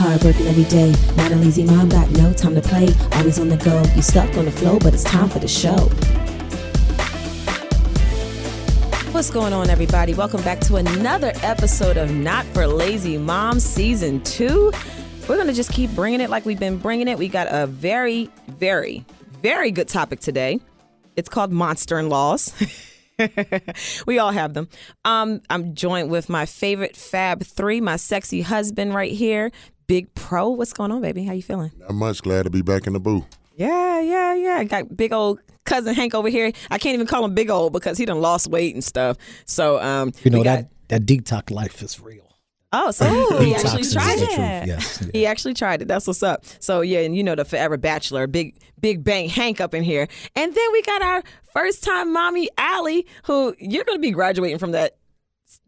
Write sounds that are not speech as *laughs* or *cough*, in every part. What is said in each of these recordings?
Hard working every day. Not a lazy mom, got no time to play. Always on the go. You stuck on the flow, but it's time for the show. What's going on, everybody? Welcome back to another episode of Not for Lazy Moms Season 2. We're going to just keep bringing it like we've been bringing it. We got a very, very, very good topic today. It's called Monster in Laws. *laughs* we all have them. Um, I'm joined with my favorite Fab Three, my sexy husband right here, Big Pro. What's going on, baby? How you feeling? Not much. Glad to be back in the booth. Yeah, yeah, yeah. I got big old cousin Hank over here. I can't even call him big old because he done lost weight and stuff. So, um, You know got- that that detox life is real. Oh, *laughs* so he actually tried it. truth, Yes. He actually tried it. That's what's up. So yeah, and you know the forever bachelor, big big bang Hank up in here, and then we got our first time mommy Allie, who you're going to be graduating from that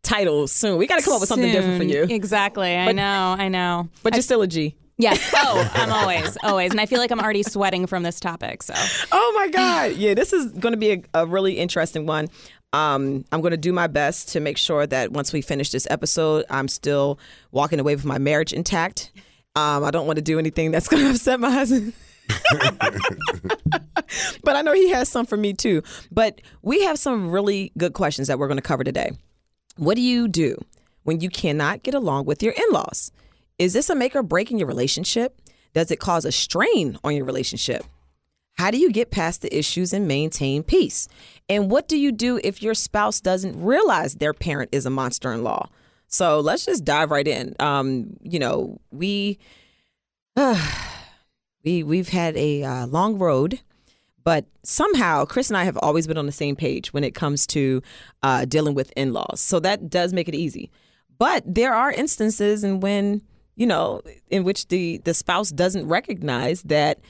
title soon. We got to come up with something different for you, Soon. Exactly. I know. I know. but you're still a G. Yes. Oh, I'm always, always. And I feel like I'm already sweating from this topic. So *laughs* Oh my God. Yeah, this is going to be a, a really interesting one. Um, I'm going to do my best to make sure that once we finish this episode, I'm still walking away with my marriage intact. Um, I don't want to do anything that's going *laughs* to upset my husband. *laughs* but I know he has some for me too. But we have some really good questions that we're going to cover today. What do you do when you cannot get along with your in laws? Is this a make or break in your relationship? Does it cause a strain on your relationship? How do you get past the issues and maintain peace? And what do you do if your spouse doesn't realize their parent is a monster in law? So let's just dive right in. Um, you know, we *sighs* we we've had a uh, long road, but somehow Chris and I have always been on the same page when it comes to uh, dealing with in-laws. So that does make it easy. But there are instances in when you know in which the the spouse doesn't recognize that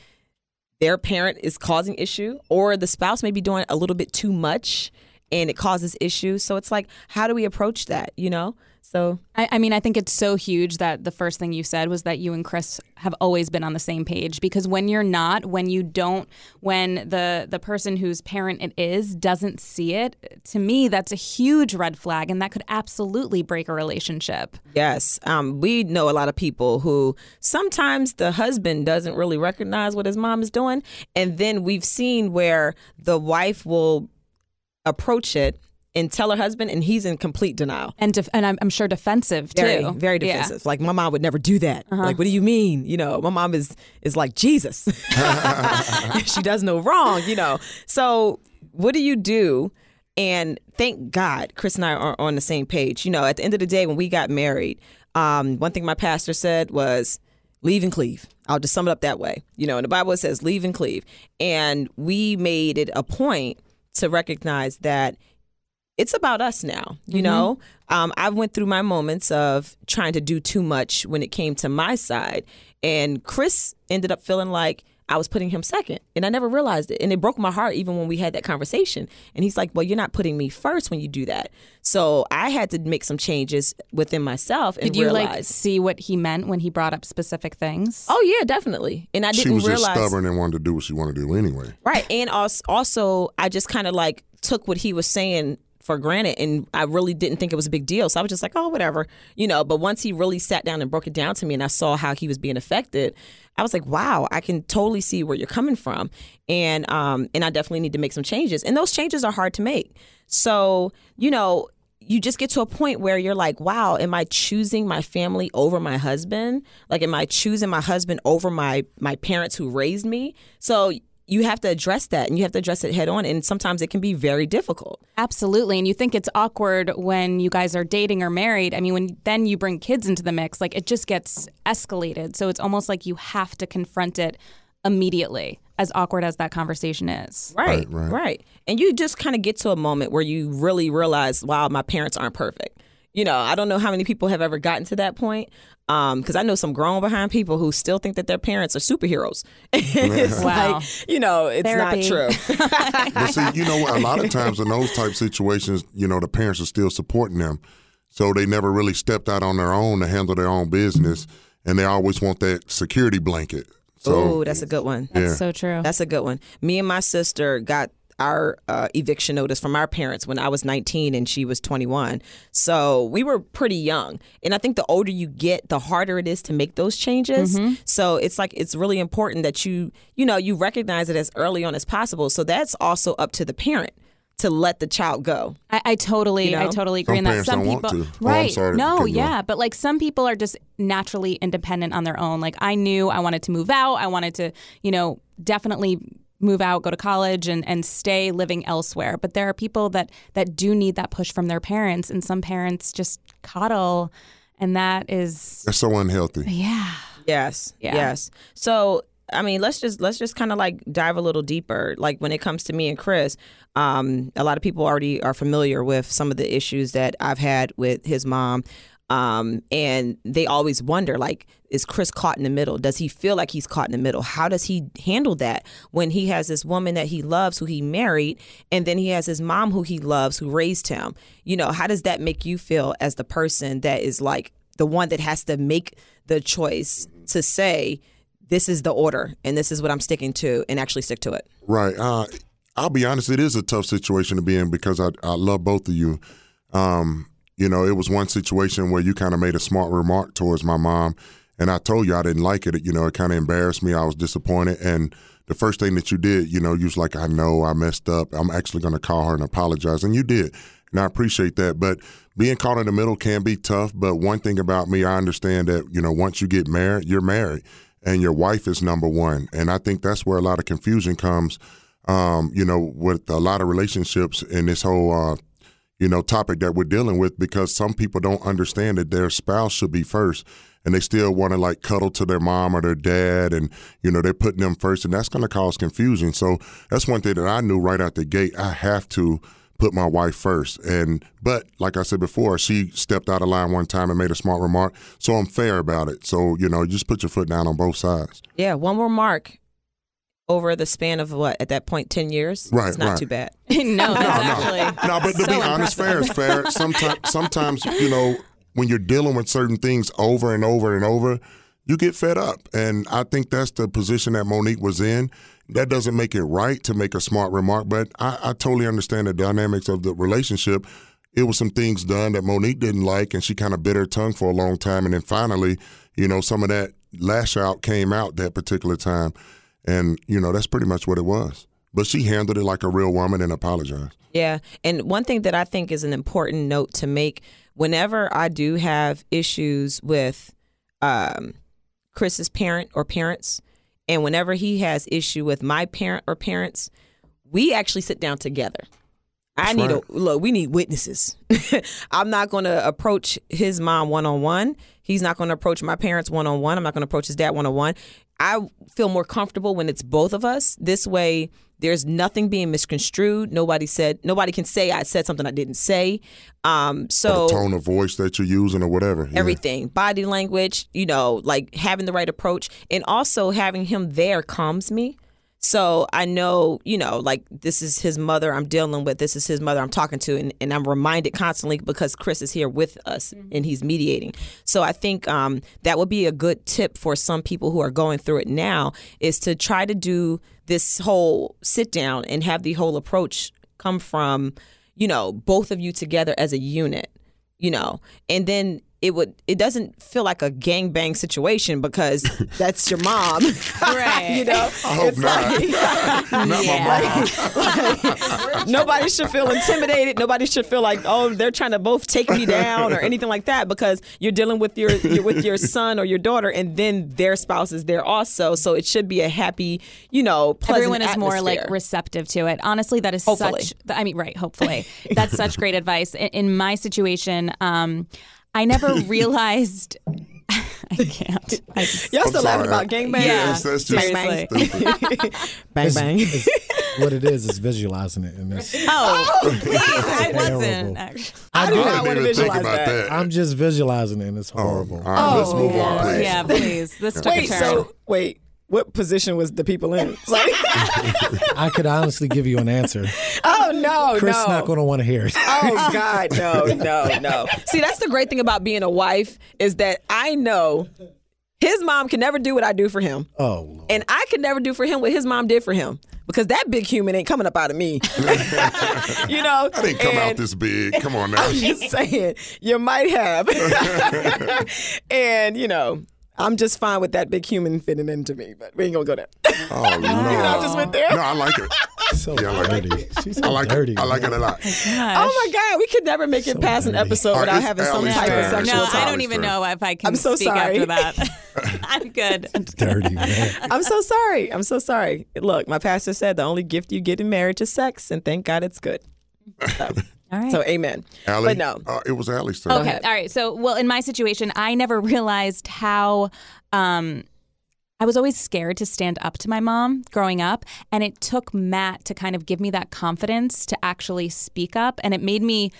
their parent is causing issue or the spouse may be doing a little bit too much and it causes issues so it's like how do we approach that you know so I, I mean, I think it's so huge that the first thing you said was that you and Chris have always been on the same page. Because when you're not, when you don't, when the the person whose parent it is doesn't see it, to me that's a huge red flag, and that could absolutely break a relationship. yes um, we know a lot of people who sometimes the husband doesn't really recognize what his mom is doing and then we've seen where the wife will approach it and tell her husband and he's in complete denial And def- and I'm, I'm sure defensive too. very, very Yeah. defensive. Like my mom would never do that. Like, what do you mean? You know, my mom is is like Jesus. *laughs* she does no wrong. You know. So what do you do? And thank God, Chris and I are on the same page. You know, at the end of the day, when we got married, um, one thing my pastor said was, "Leave and cleave." I'll just sum it up that way. You know, in the Bible it says, "Leave and cleave," and we made it a point to recognize that it's about us now you know um, i went through my moments of trying to do too much when it came to my side and chris ended up feeling like i was putting him second and i never realized it and it broke my heart even when we had that conversation and he's like well you're not putting me first when you do that so i had to make some changes within myself and Did you realize like see what he meant when he brought up specific things? oh yeah definitely and i didn't She was realize just stubborn and wanted to do what she wanted to do anyway. Right. And als- also, I just kind of like took what he was saying for granted and I really didn't think it was a big deal. So I was just like, oh, whatever, you know. But once he really sat down and broke it down to me and I saw how he was being affected, I was like, wow, I can totally see where you're coming from. And, um, and I definitely need to make some changes. And those changes are hard to make. So, you know, you just get to a point where you're like, wow, am I choosing my family over my husband? Like, am I choosing my husband over my my parents who raised me? So you have to address that and you have to address it head on. And sometimes it can be very difficult. Absolutely. And you think it's awkward when you guys are dating or married. I mean, when then you bring kids into the mix, like it just gets escalated. So it's almost like you have to confront it immediately, as awkward as that conversation is. Right, Right, right. right. And you just kind of get to a moment where you really realize, wow, my parents aren't perfect. You know, I don't know how many people have ever gotten to that point. Um, because I know some grown behind people who still think that their parents are superheroes. *laughs* it's Wow. like, you know, it's Therapy. not true. *laughs* But see, you know? A lot of times in those type situations, you know, the parents are still supporting them. So they never really stepped out on their own to handle their own business. And they always want that security blanket. So oh, that's a good one. That's Yeah. so true. That's a good one. Me and my sister got our uh, eviction notice from our parents when I was 19 and she was 21. So we were pretty young. And I think the older you get, the harder it is to make those changes. Mm-hmm. So it's like it's really important that you, you know, you recognize it as early on as possible. So that's also up to the parent to let the child go. I, I totally, You know? I totally agree. Some in that some don't want people, to. Oh, I'm right? sorry no, cut yeah, off. but like some people are just naturally independent on their own. Like I knew I wanted to move out. I wanted to, you know, definitely move out, go to college, and and stay living elsewhere. But there are people that that do need that push from their parents, and some parents just coddle, and that is, That's so unhealthy. yeah. Yes. Yeah. Yes. So I mean, let's just let's just kind of like dive a little deeper. Like when it comes to me and Chris, um, a lot of people already are familiar with some of the issues that I've had with his mom. Um, and they always wonder, like, is Chris caught in the middle? Does he feel like he's caught in the middle? How does he handle that when he has this woman that he loves, who he married, and then he has his mom who he loves, who raised him? You know, how does that make you feel as the person that is like the one that has to make the choice to say, this is the order and this is what I'm sticking to and actually stick to it. Right. Uh, I'll be honest, it is a tough situation to be in because I, I love both of you. Um, you know, it was one situation where you kind of made a smart remark towards my mom, and I told you I didn't like it. You know, it kind of embarrassed me. I was disappointed. And the first thing that you did, you know, you was like, I know I messed up. I'm actually going to call her and apologize. And you did. And I appreciate that. But being caught in the middle can be tough. But one thing about me, I understand that, you know, once you get married, you're married and your wife is number one. And I think that's where a lot of confusion comes, um, you know, with a lot of relationships in this whole, uh, you know, topic that we're dealing with because some people don't understand that their spouse should be first and they still want to like cuddle to their mom or their dad and, you know, they're putting them first and that's going to cause confusion. So that's one thing that I knew right out the gate. I have to put my wife first. And but like I said before, she stepped out of line one time and made a smart remark. So I'm fair about it. So, you know, just put your foot down on both sides. Yeah, one remark over the span of what at that point 10 years Right, it's not right. too bad *laughs* no, that's actually No, but to so be honest, fair is fair. *laughs* Sometimes, sometimes you know, when you're dealing with certain things over and over and over, you get fed up. And I think that's the position that Monique was in. That doesn't make it right to make a smart remark, but I, I totally understand the dynamics of the relationship. It was some things done that Monique didn't like, and she kind of bit her tongue for a long time. And then finally, you know, some of that lash out came out that particular time. And, you know, that's pretty much what it was. But she handled it like a real woman and apologized. Yeah. And one thing that I think is an important note to make whenever I do have issues with um, Chris's parent or parents, and whenever he has issue with my parent or parents, we actually sit down together. I need right. a look. We need witnesses. *laughs* I'm not going to approach his mom one on one. He's not going to approach my parents one on one. I'm not going to approach his dad one on one. I feel more comfortable when it's both of us. This way, there's nothing being misconstrued. Nobody said. Nobody can say I said something I didn't say. Um, so the tone of voice that you're using or whatever. Yeah. everything body language you know like having the right approach and also having him there calms me so i know you know like this is his mother i'm dealing with this is his mother i'm talking to and, and i'm reminded constantly because chris is here with us and he's mediating. So i think um, that would be a good tip for some people who are going through it now is to try to do this whole sit down and have the whole approach come from you know both of you together as a unit you know, and then it would it doesn't feel like a gangbang situation because *laughs* that's your mom, *laughs* Right. you know. I hope not. *laughs* not my mom. Nobody should feel intimidated. Nobody should feel like oh they're trying to both take me down or anything like that because you're dealing with your you're with your son or your daughter and then their spouse is there also. So it should be a happy, you know, pleasant everyone is more like receptive to it. Honestly, that is Hopefully. such. I mean, right? Hopefully, that's such great advice. In, in my situation, um, I never *laughs* realized. *laughs* I can't. I, Y'all I'm still laughing about gangbang? Yeah. Yes, that's just Seriously. *laughs* stupid. Bang It's- bang. it's- what it is is visualizing it, and it's, oh, please! I terrible. wasn't. actually. I do I not didn't want to even think visualize about that. that. I'm just visualizing it, and it's Oh, all horrible. right, let's move oh, on, please. Yeah, please. This took Wait, a turn. so wait, what position was the people in? *laughs* Like, I could honestly give you an answer. *laughs* oh no, Chris no. not going to want to hear it. *laughs* Oh God, no, no, no. See, that's the great thing about being a wife is that I know his mom can never do what I do for him. Oh, Lord. And I can never do for him what his mom did for him. Because that big human ain't coming up out of me. you know? I didn't come out this big. Come on now. I'm just saying, you might have. and, you know, I'm just fine with that big human fitting into me, but we ain't gonna go there. Oh *laughs* no. I just went there. No, I like it. *laughs* so Yeah, I like dirty. She's so I like dirty. it. I like it a lot. Oh my oh God, we could never make it So past an episode All right, without having some type of sexual No, It's I don't even turn. know if I can I'm so speak sorry. after that. *laughs* I'm good. Dirty, man. I'm so sorry. I'm so sorry. Look, my pastor said the only gift you get in marriage is sex, and thank God it's good. So, *laughs* All right. so amen. Allie, But no. uh, it was Allie's turn. Okay. All right. So, well, in my situation, I never realized how. Um, I was always scared to stand up to my mom growing up, and it took Matt to kind of give me that confidence to actually speak up, and it made me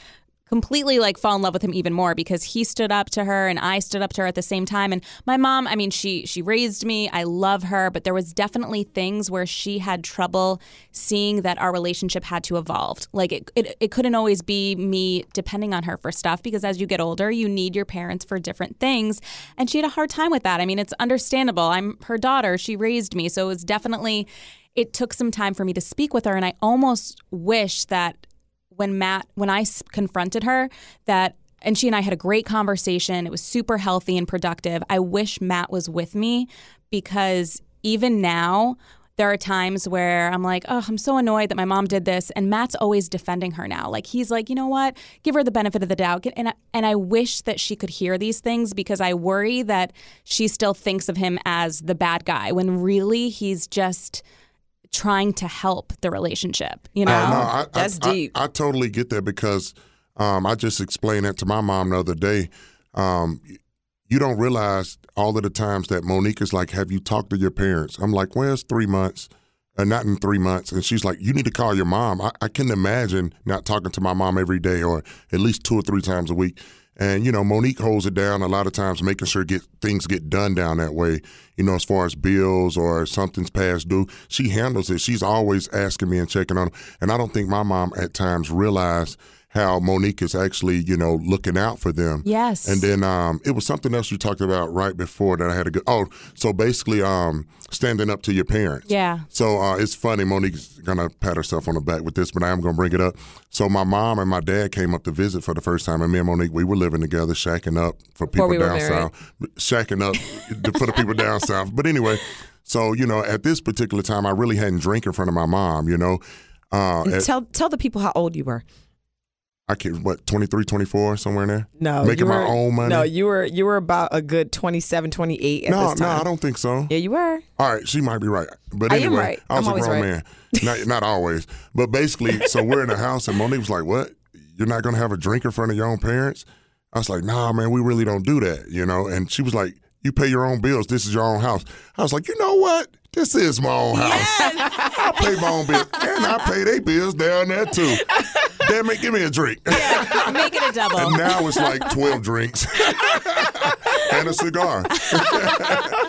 completely like fall in love with him even more because he stood up to her and I stood up to her at the same time. And my mom I mean she she raised me. I love her. But there was definitely things where she had trouble seeing that our relationship had to evolve. Like it, it, it couldn't always be me depending on her for stuff because as you get older you need your parents for different things. And she had a hard time with that. I mean it's understandable. I'm her daughter she raised me. So it was definitely it took some time for me to speak with her. And I almost wish that when Matt when I confronted her that and she and I had a great conversation. It was super healthy and productive. I wish Matt was with me because even now there are times where I'm like, oh, I'm so annoyed that my mom did this, and Matt's always defending her now. Like he's like, you know what? Give her the benefit of the doubt. And I, and I wish that she could hear these things because I worry that she still thinks of him as the bad guy when really he's just trying to help the relationship. You know? Uh, no, I, That's I, I- deep. I, totally get that because um, I just explained that to my mom the other day. Um, you don't realize all of the times that Monique is like, "Have you talked to your parents?" I'm like, "Well, it's three months." Uh, not in three months. And she's like, You need to call your mom. I, I can imagine not talking to my mom every day or at least two or three times a week. And, you know, Monique holds it down a lot of times, making sure get things get done down that way, you know, as far as bills or something's past due. She handles it. She's always asking me and checking on them. And I don't think my mom at times realized how Monique is actually, you know, looking out for them. Yes. And then um, it was something else you talked about right before that I had to go. Oh, so basically, um, standing up to your parents. Yeah. So uh, it's funny. Monique's gonna pat herself on the back with this, but I am gonna bring it up. So my mom and my dad came up to visit for the first time, and me and Monique we were living together, shacking up for people we down south, shacking up *laughs* for the people down south. But anyway, so you know, at this particular time, I really hadn't drank in front of my mom. You know, uh, at, Tell tell the people how old you were. I can't what 23, 24, somewhere in there. No, making you my own money. No, you were you were about a good 27, 28 at no, no. I don't think so. Yeah, you were. All right, she might be right, but I am anyway, right. I was I'm a grown right. man. Not, not always, but basically, so we're in the house, and Monique was like, "What? You're not gonna have a drink in front of your own parents?" I was like, "Nah, man, we really don't do that, you know." And she was like, "You pay your own bills. This is your own house." I was like, "You know what? This is my own house. I pay my own bills, and I pay their bills down there too. Damn it, give me a drink." Yeah, Make it a double. And now it's like 12 drinks *laughs* and a cigar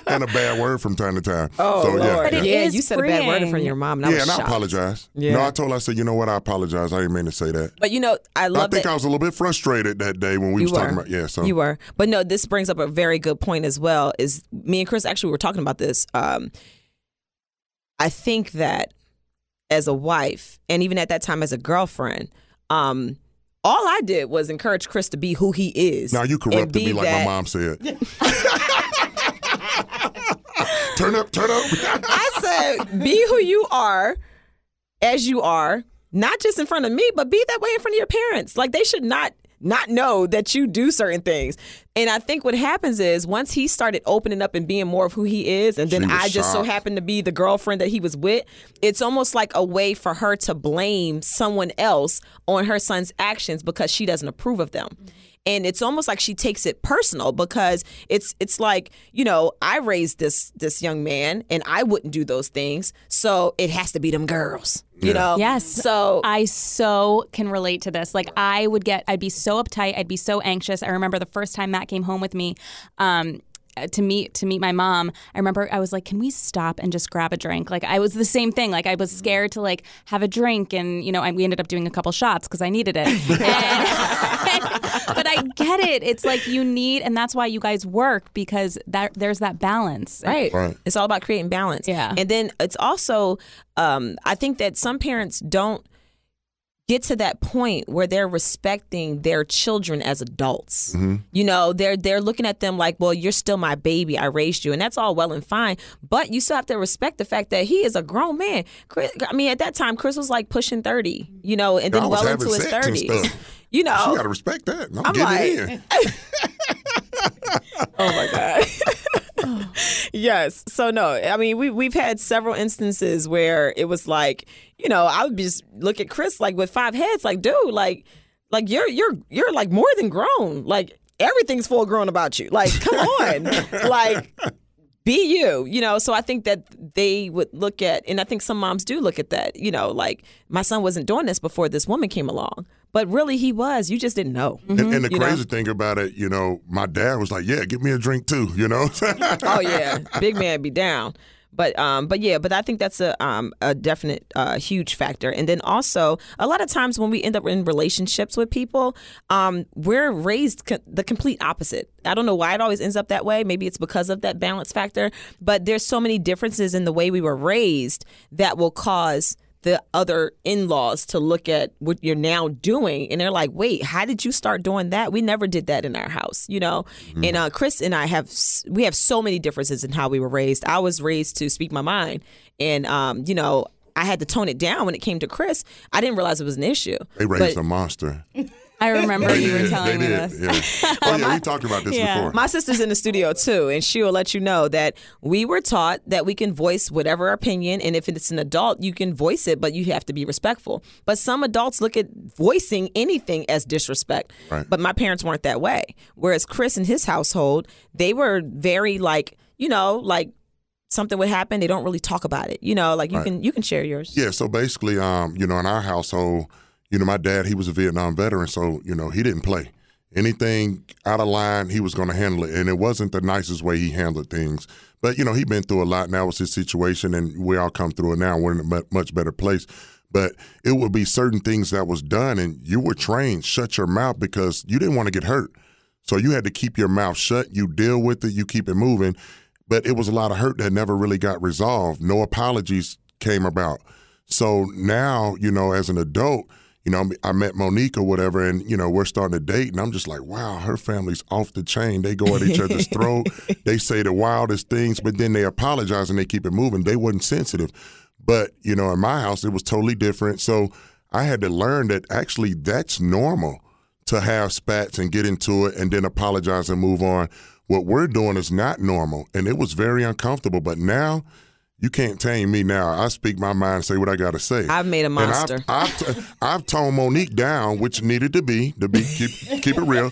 and a bad word from time to time. Oh, so, yeah, Lord. But it yeah. yeah, is you said a bad word in front of your mom. And I yeah, was and I apologize. Yeah. No, I told her, I said, you know what? I apologize. I didn't mean to say that. But you know, I love I think that. I was a little bit frustrated that day when we you was were. talking about, yeah, so. you were. But no, this brings up a very good point as well. Is me and Chris actually were talking about this. Um, I think that as a wife, and even at that time as a girlfriend, um, all I did was encourage Chris to be who he is. Now you corrupted me like that- my mom said. *laughs* turn up, turn up. *laughs* I said, be who you are, as you are, not just in front of me, but be that way in front of your parents. Like they should not not know that you do certain things. And I think what happens is once he started opening up and being more of who he is, and then I just so happened to be the girlfriend that he was with, it's almost like a way for her to blame someone else on her son's actions because she doesn't approve of them. And it's almost like she takes it personal because it's it's like, you know, I raised this this young man and I wouldn't do those things. So it has to be them girls. You Yeah. know? Yes. So I so can relate to this. Like I would get, I'd be so uptight, I'd be so anxious. I remember the first time Matt came home with me. Um, to meet to meet my mom, I remember I was like, "Can we stop and just grab a drink?" Like I was the same thing. Like I was scared to like have a drink, and you know, I, we ended up doing a couple shots because I needed it. And- *laughs* *laughs* but I get it. It's like you need, and that's why you guys work because that there's that balance. Right. Right. It's all about creating balance. Yeah. And then it's also, um, I think that some parents don't get to that point where they're respecting their children as adults. Mm-hmm. You know, they're they're looking at them like, well, you're still my baby. I raised you, and that's all well and fine. But you still have to respect the fact that he is a grown man. Chris, I mean, at that time, Chris was like pushing thirty. You know, and then well into his sex and thirties. stuff. *laughs* You She know, got to respect that. I'm, I'm getting like- in. *laughs* Oh my god. *laughs* *laughs* yes. So no, I mean we we've had several instances where it was like, you know, I would just look at Chris like with five heads, like, dude, like like you're you're you're like more than grown. Like everything's full grown about you. Like, come on. *laughs* like be you, you know. So I think that they would look at, and I think some moms do look at that, you know, like my son wasn't doing this before this woman came along, but really he was. You just didn't know. And, and mm-hmm. the You know? crazy thing about it, you know, my dad was like, "Yeah, give me a drink too," you know. *laughs* oh yeah, big man be down. But um, but yeah, but I think that's a um a definite uh, huge factor. And then also a lot of times when we end up in relationships with people, um, we're raised co- the complete opposite. I don't know why it always ends up that way. Maybe it's because of that balance factor. But there's so many differences in the way we were raised that will cause the other in-laws to look at what you're now doing and they're like wait how did you start doing that? We never did that in our house you know? And uh, chris and i have we have so many differences in how we were raised. I was raised to speak my mind and um, you know i had to tone it down when it came to chris. I didn't realize it was an issue. They raised But- a monster. *laughs* I remember They you were did. telling they me did. this. Yeah. *laughs* Oh yeah, we talked about this Yeah. before. My sister's in the studio too, and she will let you know that we were taught that we can voice whatever opinion, and if it's an adult, you can voice it, but you have to be respectful. But some adults look at voicing anything as disrespect. Right. But my parents weren't that way. Whereas Chris and his household, they were very like, you know, like something would happen, they don't really talk about it. You know, like you can you can share yours. Yeah, so basically, um, you know, in our household, you know, my dad, he was a Vietnam veteran, so you know, he didn't play anything out of line. He was going to handle it, and it wasn't the nicest way he handled things. But you know, he'd been through a lot. Now it's his situation, and we all come through it now. We're in a much better place. But it would be certain things that was done, and you were trained shut your mouth because you didn't want to get hurt. So you had to keep your mouth shut. You deal with it. You keep it moving. But it was a lot of hurt that never really got resolved. No apologies came about. So now, you know, as an adult, you know, I met Monique or whatever, and you know, we're starting to date, and I'm just like, wow, her family's off the chain. They go at each other's *laughs* throat. They say the wildest things, but then they apologize and they keep it moving. They wasn't sensitive, but you know, in my house, it was totally different. So I had to learn that actually that's normal to have spats and get into it and then apologize and move on. What we're doing is not normal, and it was very uncomfortable. But now, you can't tame me. Now I speak my mind and say what I got to say. I've made a And I've- monster. I've, t- I've toned Monique down, which needed to be to be keep keep it real.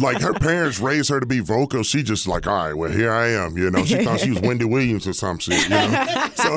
Like her parents raised her to be vocal. She just like, all right, well here I am. You know, she thought she was Wendy Williams or some shit. You know, so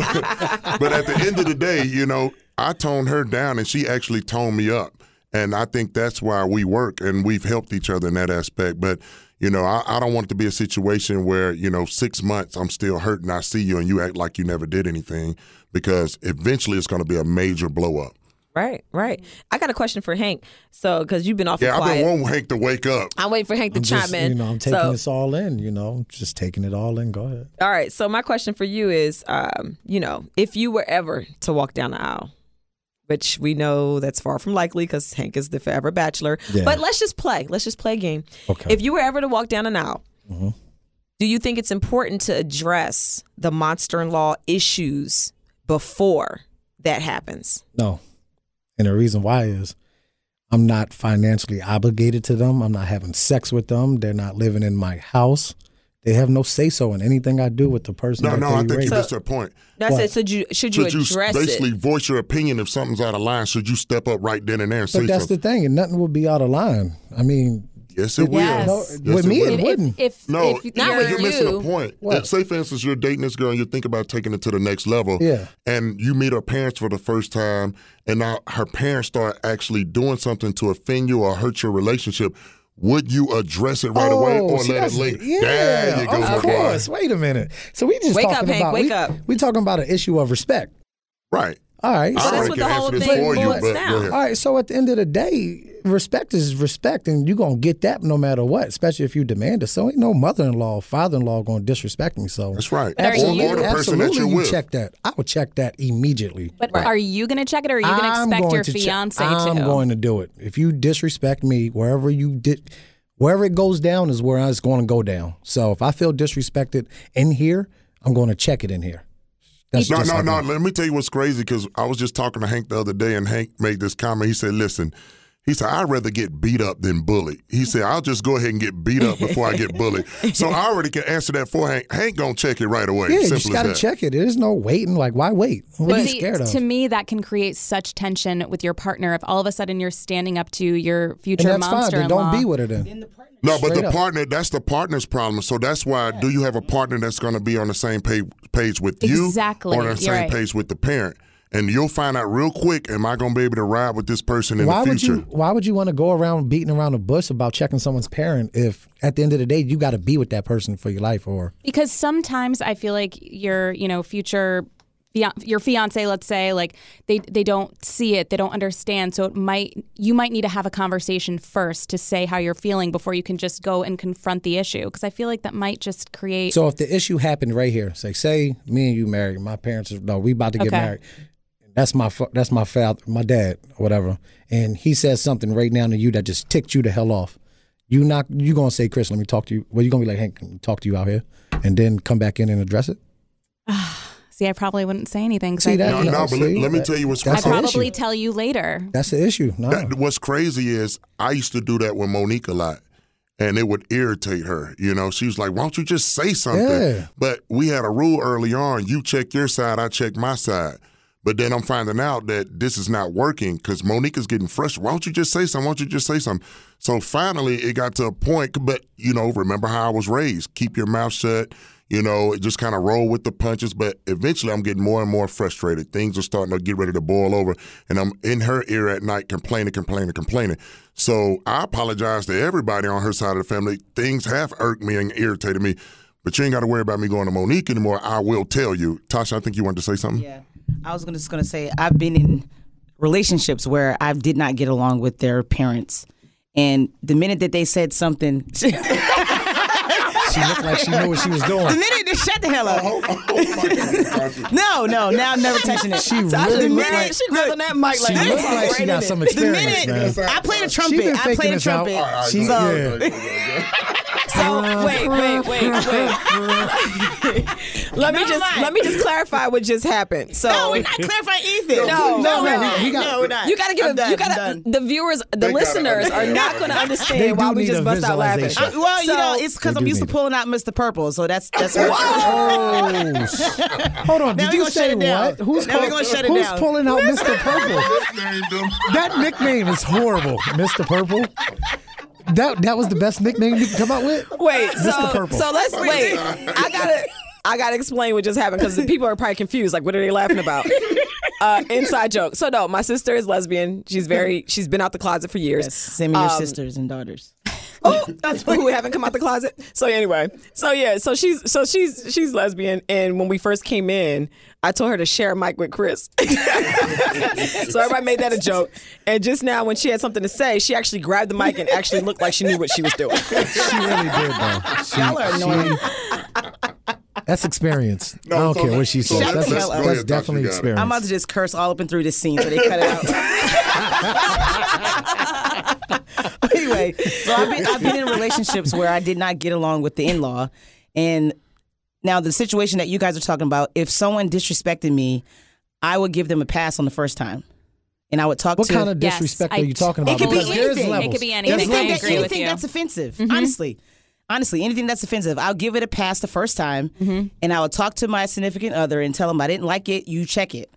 but at the end of the day, you know, I toned her down and she actually toned me up. And I think that's why we work and we've helped each other in that aspect. But you know, I, I don't want it to be a situation where you know six months I'm still hurt and I see you and you act like you never did anything because eventually it's going to be a major blow up. Right, right. I got a question for Hank. So, because you've been off. Yeah, I've quiet, been wanting Hank to wake up. I'm waiting for Hank to I'm chime just, in. you know, I'm taking so, this all in. You know, just taking it all in. Go ahead. All right. So my question for you is, um, you know, if you were ever to walk down the aisle, which we know that's far from likely because Hank is the forever bachelor. Yeah. But let's just play. Let's just play a game. Okay. If you were ever to walk down an aisle, Mhm. do you think it's important to address the monster-in-law issues before that happens? No. And the reason why is I'm not financially obligated to them. I'm not having sex with them. They're not living in my house. They have no say so in anything I do with the person. No, that no, they I think you raised. missed a point. That's What? it. So you, should you Should you address basically it? voice your opinion if something's out of line? Should you step up right then and there and say But that's something? the thing, and nothing will be out of line. I mean, yes, it will. Yes. no, Yes, with it me, will. it If, wouldn't. if, No, if Not you're, with you're missing you. a point. What? Say, for instance, you're dating this girl and you think about taking it to the next level. Yeah. And you meet her parents for the first time, and now her parents start actually doing something to offend you or hurt your relationship. Would you address it right away oh, or see, let it that's- link? Yeah, there you go, my of boy. course. Wait a minute. So we just Wake up, talking Hank, about wake we, up. we talking about an issue of respect. Right. All right. I so- that's already what can the whole answer this thing for you, boils but down. go ahead. All right, so at the end of the day, respect is respect, and you're gonna get that no matter what, especially if you demand it. So ain't no mother-in-law, father-in-law gonna disrespect me. So That's right. But are Or, or the person that absolutely, you're you with. check that. I would check that immediately. But are you going to check it, or are you going to I'm expect going your to check- fiance I'm to? going to do it. If you disrespect me, wherever you did, wherever it goes down is where it's going to go down. So if I feel disrespected in here, I'm going to check it in here. That's No, no, no. Let me tell you what's crazy because I was just talking to Hank the other day, and Hank made this comment. He said, "Listen." He said, I'd rather get beat up than bullied. He said, I'll just go ahead and get beat up before I get bullied. So I already can answer that for Hank. Hank gonna check it right away. Yeah, you Simple just got to check it. There's no waiting. Like, why wait? What are you See, scared of? to me, that can create such tension with your partner if all of a sudden you're standing up to your and future that's fine. Then monster-in-law. don't be with her then. No, but Straight the up. partner, that's the partner's problem. So that's why, do you have a partner that's going to be on the same page, page with you? Exactly. Or on the You're same right. page with the parent? And you'll find out real quick, am I going to be able to ride with this person in Why the would future? you? Why would you want to go around beating around the bush about checking someone's parent if at the end of the day you got to be with that person for your life? Or because sometimes I feel like your you know future your fiance let's say like they they don't see it they don't understand so it might you might need to have a conversation first to say how you're feeling before you can just go and confront the issue because I feel like that might just create so if the issue happened right here, say say me and you married, my parents are no, we about to get Okay. married. That's my fa- that's my father, my dad, or whatever, and he says something right now to you that just ticked you the hell off. You not you gonna say, Chris, let me talk to you. Well, you gonna be like, Hank, can we talk to you out here, and then come back in and address it. *sighs* see I probably wouldn't say anything 'cause See I that? No, think- no, but let, see, let me that- tell you what's that's I'd probably issue. tell you later That's the issue. No, That, what's crazy is I used to do that with Monique a lot, and it would irritate her. You know, she was like, "Why don't you just say something?" Yeah. But we had a rule early on: you check your side, I check my side. But then I'm finding out that this is not working because Monique is getting frustrated. Why don't you just say something? Why don't you just say something? So finally, it got to a point. But you know, remember how I was raised: keep your mouth shut. You know, just kind of roll with the punches. But eventually, I'm getting more and more frustrated. Things are starting to get ready to boil over, and I'm in her ear at night complaining, complaining, complaining. So I apologize to everybody on her side of the family. Things have irked me and irritated me. But you ain't got to worry about me going to Monique anymore. I will tell you. Tasha, I think you wanted to say something. Yeah, I was just going to say I've been in relationships where I did not get along with their parents, and the minute that they said something, *laughs* she looked like she knew what she was doing. The minute they shut the hell up. Oh, oh, oh my God, Tasha. *laughs* No, no, now I'm never touching it. She Tasha, really the minute like she grabbing that mic like she this, looked like she right got in some it. the minute man. I played a trumpet, I played a this out. trumpet. All right, She- so ahead, go ahead, go ahead. So wait, wait, wait, wait. *laughs* let me just mind. let me just clarify what just happened. So no, we're not clarifying anything. No, no, no, we're not. got- no, we're not. you gotta give I'm it. done, You gotta. done. The viewers, the gotta listeners are not going to understand do why we just bust out laughing. Uh, well, you know, it's because I'm used to pulling out Mr. Purple, so that's that's. Oh, *laughs* hold on. Did you say shut it down. what? Who's, Now we pull- gonna shut it who's pulling out Mr. *laughs* Purple? That nickname is horrible, Mr. Purple. That that was the best nickname you can come up with. Wait, Mr. so Purple. so let's wait. I gotta I gotta explain what just happened because people are probably confused. Like, what are they laughing about? Uh, inside joke. So no, my sister is lesbian. She's very she's been out the closet for years. Yes, send me your Um, sisters and daughters. Oh, who we haven't come out the closet. So anyway, so yeah, so she's so she's she's lesbian, and when we first came in, I told her to share a mic with Chris. *laughs* so everybody made that a joke, and just now when she had something to say, she actually grabbed the mic and actually looked like she knew what she was doing. She really did, though. She- Y'all are annoying. That's experience. No, I don't care let- what she says. let- That's, let's- that's, go ahead, Tasha, definitely you got it. experience. I'm about to just curse all up and through this scene so they cut it out. *laughs* anyway, so I've been, I've been in relationships where I did not get along with the in law. And now, the situation that you guys are talking about, if someone disrespected me, I would give them a pass on the first time. And I would talk what to What kind of disrespect I are you talking about? It could be Because there's anything. It could be anything. There's I anything, that, with anything you. that's offensive. Mm-hmm. Honestly, honestly, anything that's offensive, I'll give it a pass the first time, Mm-hmm. and I will talk to my significant other and tell them I didn't like it. You check it.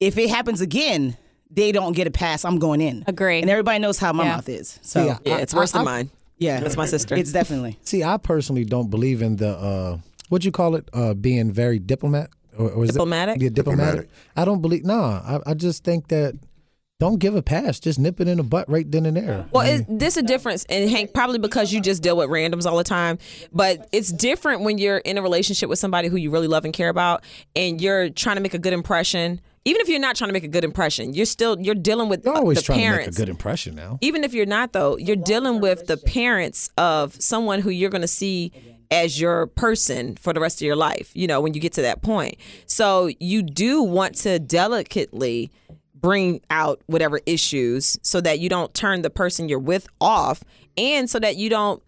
If it happens again, they don't get a pass. I'm going in. Agree. And everybody knows how my Yeah. mouth is. So Yeah. Yeah, it's worse I- than I- mine. yeah, That's my sister. It's definitely. *laughs* See, I personally don't believe in the uh, what you call it, uh, being very diplomat or, or is Diplomatic? It, yeah, diplomatic. Diplomatic. I don't believe. Nah, I, I just think that don't give a pass. Just nip it in the butt right then and there. Well, is this a difference? And Hank, probably because you just deal with randoms all the time, but it's different when you're in a relationship with somebody who you really love and care about, and you're trying to make a good impression. Even if you're not trying to make a good impression, you're still you're dealing with You're always the trying parents. to make a good impression now. Even if you're not, though, you're dealing with the parents of someone who you're going to see as your person for the rest of your life. You know, when you get to that point, so you do want to delicately bring out whatever issues so that you don't turn the person you're with off and so that you don't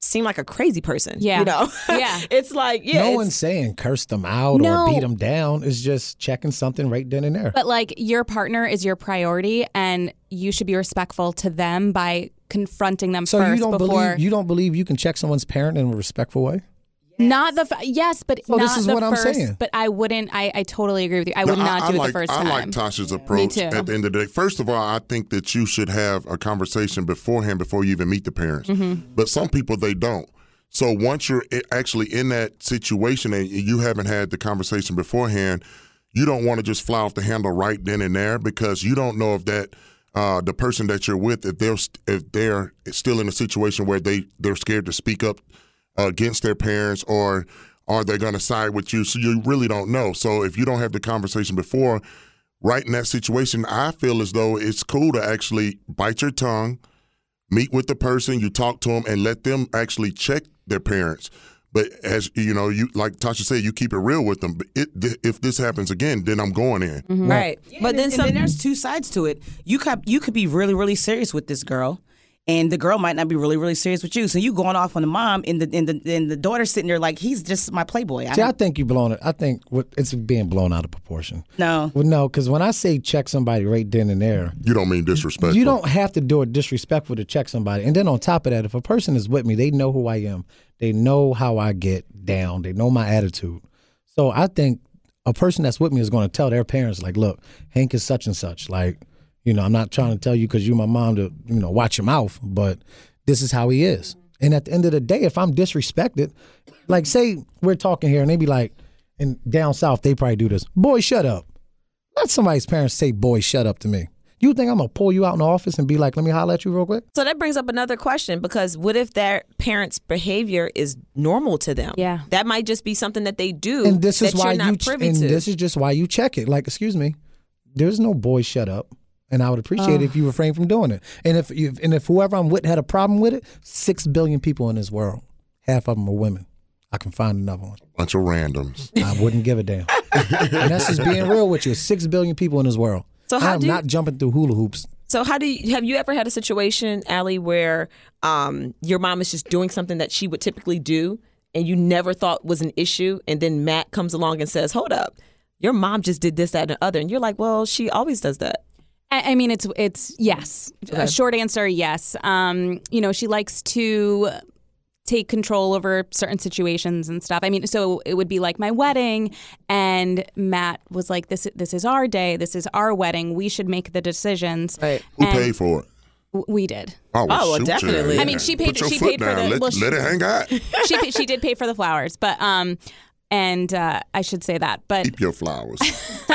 seem like a crazy person. Yeah. You know? *laughs* Yeah. it's like, yeah. no one's saying curse them out No. or beat them down. It's just checking something right then and there. But like your partner is your priority, and you should be respectful to them by confronting them so first you don't before. believe you don't believe you can check someone's parent in a respectful way? Not the f- yes, but So not this is the what I'm saying. But I wouldn't. I, I totally agree with you. I would No, not I, do I it like, the first time. I time. like Tasha's approach too. at the end of the day. First of all, I think that you should have a conversation beforehand before you even meet the parents. Mm-hmm. But some people, they don't. So once you're actually in that situation and you haven't had the conversation beforehand, you don't want to just fly off the handle right then and there because you don't know if that uh, the person that you're with, if they're if they're still in a situation where they they're scared to speak up against their parents or are they going to side with you? So you really don't know. So if you don't have the conversation before, right in that situation, I feel as though it's cool to actually bite your tongue, meet with the person, you talk to them, and let them actually check their parents. But as you know, you like Tasha said, you keep it real with them. But it, th- if this happens again, then I'm going in. Mm-hmm. right. But then and, some. then there's two sides to it. You could you could be really really serious with this girl, and the girl might not be really really serious with you. So you going off on the mom, and the and the and the daughter sitting there like he's just my playboy. See, I, I think you blown it. I think what- it's being blown out of proportion. no, Well, no, because when I say check somebody right then and there, You don't mean disrespectful. you don't have to do it disrespectful to check somebody. And then on top of that, if a person is with me, they know who I am. They know how I get down. They know my attitude. So I think a person that's with me is going to tell their parents, like, look, Hank is such and such. Like, you know, I'm not trying to tell you because you're my mom to, you know, watch your mouth, but this is how he is. And at the end of the day, if I'm disrespected, like, say we're talking here and they be like, and down south, they probably do this, boy, shut up. Let somebody's parents say, boy, shut up to me. You think I'm gonna pull you out in the office and be like, let me holler at you real quick? So that brings up another question because what if that parent's behavior is normal to them? Yeah. That might just be something that they do And this that is why you're not you ch- privy and to. this is just why you check it. Like, excuse me, there's no boy shut up. And I would appreciate it if you refrain from doing it. And if you and if whoever I'm with had a problem with it, six billion people in this world, half of them are women. I can find another one. Bunch of randoms. I wouldn't give a damn. and that's just being real with you. Six billion people in this world. So how I'm do you- not jumping through hula hoops. So how do you have you ever had a situation, Allie, where um, your mom is just doing something that she would typically do and you never thought was an issue, and then Matt comes along and says, "Hold up, your mom just did this, that, and the other," and you're like, "Well, she always does that." I I mean, it's it's yes. A short answer, yes. Um, you know, she likes to take control over certain situations and stuff. I mean, so it would be like my wedding, and Matt was like, "This this is our day. This is our wedding. We should make the decisions." Right. Who And paid for it? We did. Oh, Oh, well, shoot definitely. ass. I mean, she paid- Put your she foot paid for the- Let, well, she- let it hang out. *laughs* She she did pay for the flowers, but um, and uh, I should say that, but Keep your flowers. *laughs*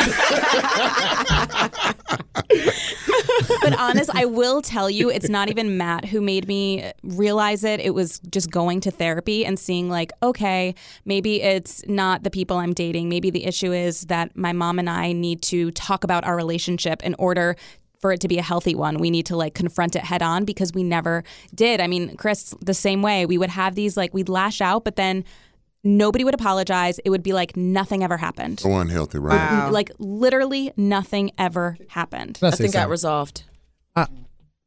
but honest, I will tell you, it's not even Matt who made me realize it. It was just going to therapy and seeing, like, okay, maybe it's not the people I'm dating. Maybe the issue is that my mom and I need to talk about our relationship in order for it to be a healthy one. We need to like confront it head on because we never did. I mean, Chris, the same way. We would have these, like, we'd lash out, but then nobody would apologize. It would be like nothing ever happened. so unhealthy, right? Wow. Like, literally nothing ever happened. Let's say Nothing got resolved. I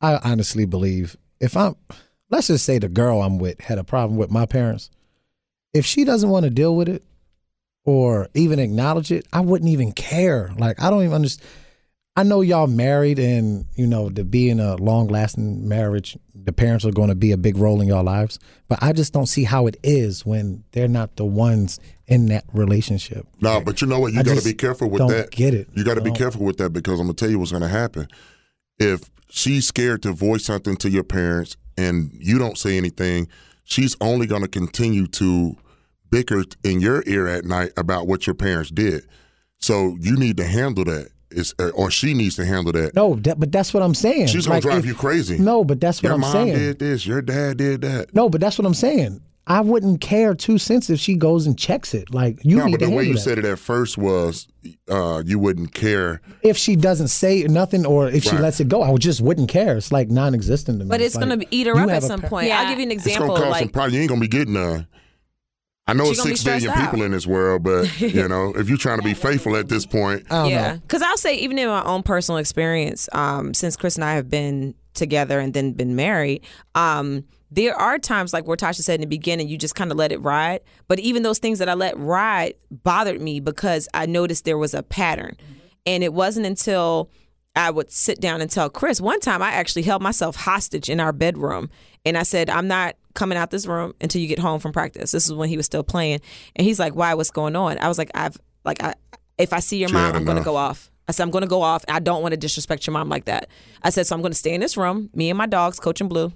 I honestly believe if I'm let's just say the girl I'm with had a problem with my parents, if she doesn't want to deal with it or even acknowledge it, I wouldn't even care. Like I don't even understand. I know y'all married and you know to be in a long lasting marriage, the parents are going to be a big role in your lives. But I just don't see how it is when they're not the ones in that relationship. No, but you know what? You got to be careful with don't that. get it. You got to be careful with that because I'm gonna tell you what's gonna happen. If she's scared to voice something to your parents and you don't say anything, she's only gonna continue to bicker in your ear at night about what your parents did. So you need to handle that. Is, uh, or she needs to handle that. No, that, but that's what I'm saying. She's gonna Like, drive if- you crazy. No, but that's what Your I'm mom saying. did this. Your dad did that. No, but that's what I'm saying. I wouldn't care two cents if she goes and checks it. Like you no, need but to the way you that. said it at first was uh, you wouldn't care. if she doesn't say nothing or if she lets it go, I would just wouldn't care. It's like non-existent to me. But it's like, gonna be- eat her up at some pa- point. Yeah. I'll give you an example. It's example. gonna cause like some problems. You ain't gonna be getting none. I know it's six billion stressed people out. in this world, but *laughs* you know, if you're trying to be faithful at this point, I don't yeah, because I'll say even in my own personal experience, um, since Chris and I have been together and then been married, um, there are times like where Tasha said in the beginning, you just kind of let it ride. But even those things that I let ride bothered me because I noticed there was a pattern, and it wasn't until I would sit down and tell Chris. One time, I actually held myself hostage in our bedroom, and I said, "I'm not coming out this room until you get home from practice." This is when he was still playing, and he's like, "Why? What's going on?" I was like, "I've like I if I see your She mom, I'm going to go off." I said, "I'm going to go off. I don't want to disrespect your mom like that." I said, "So I'm going to stay in this room, me and my dogs, Coach and Blue."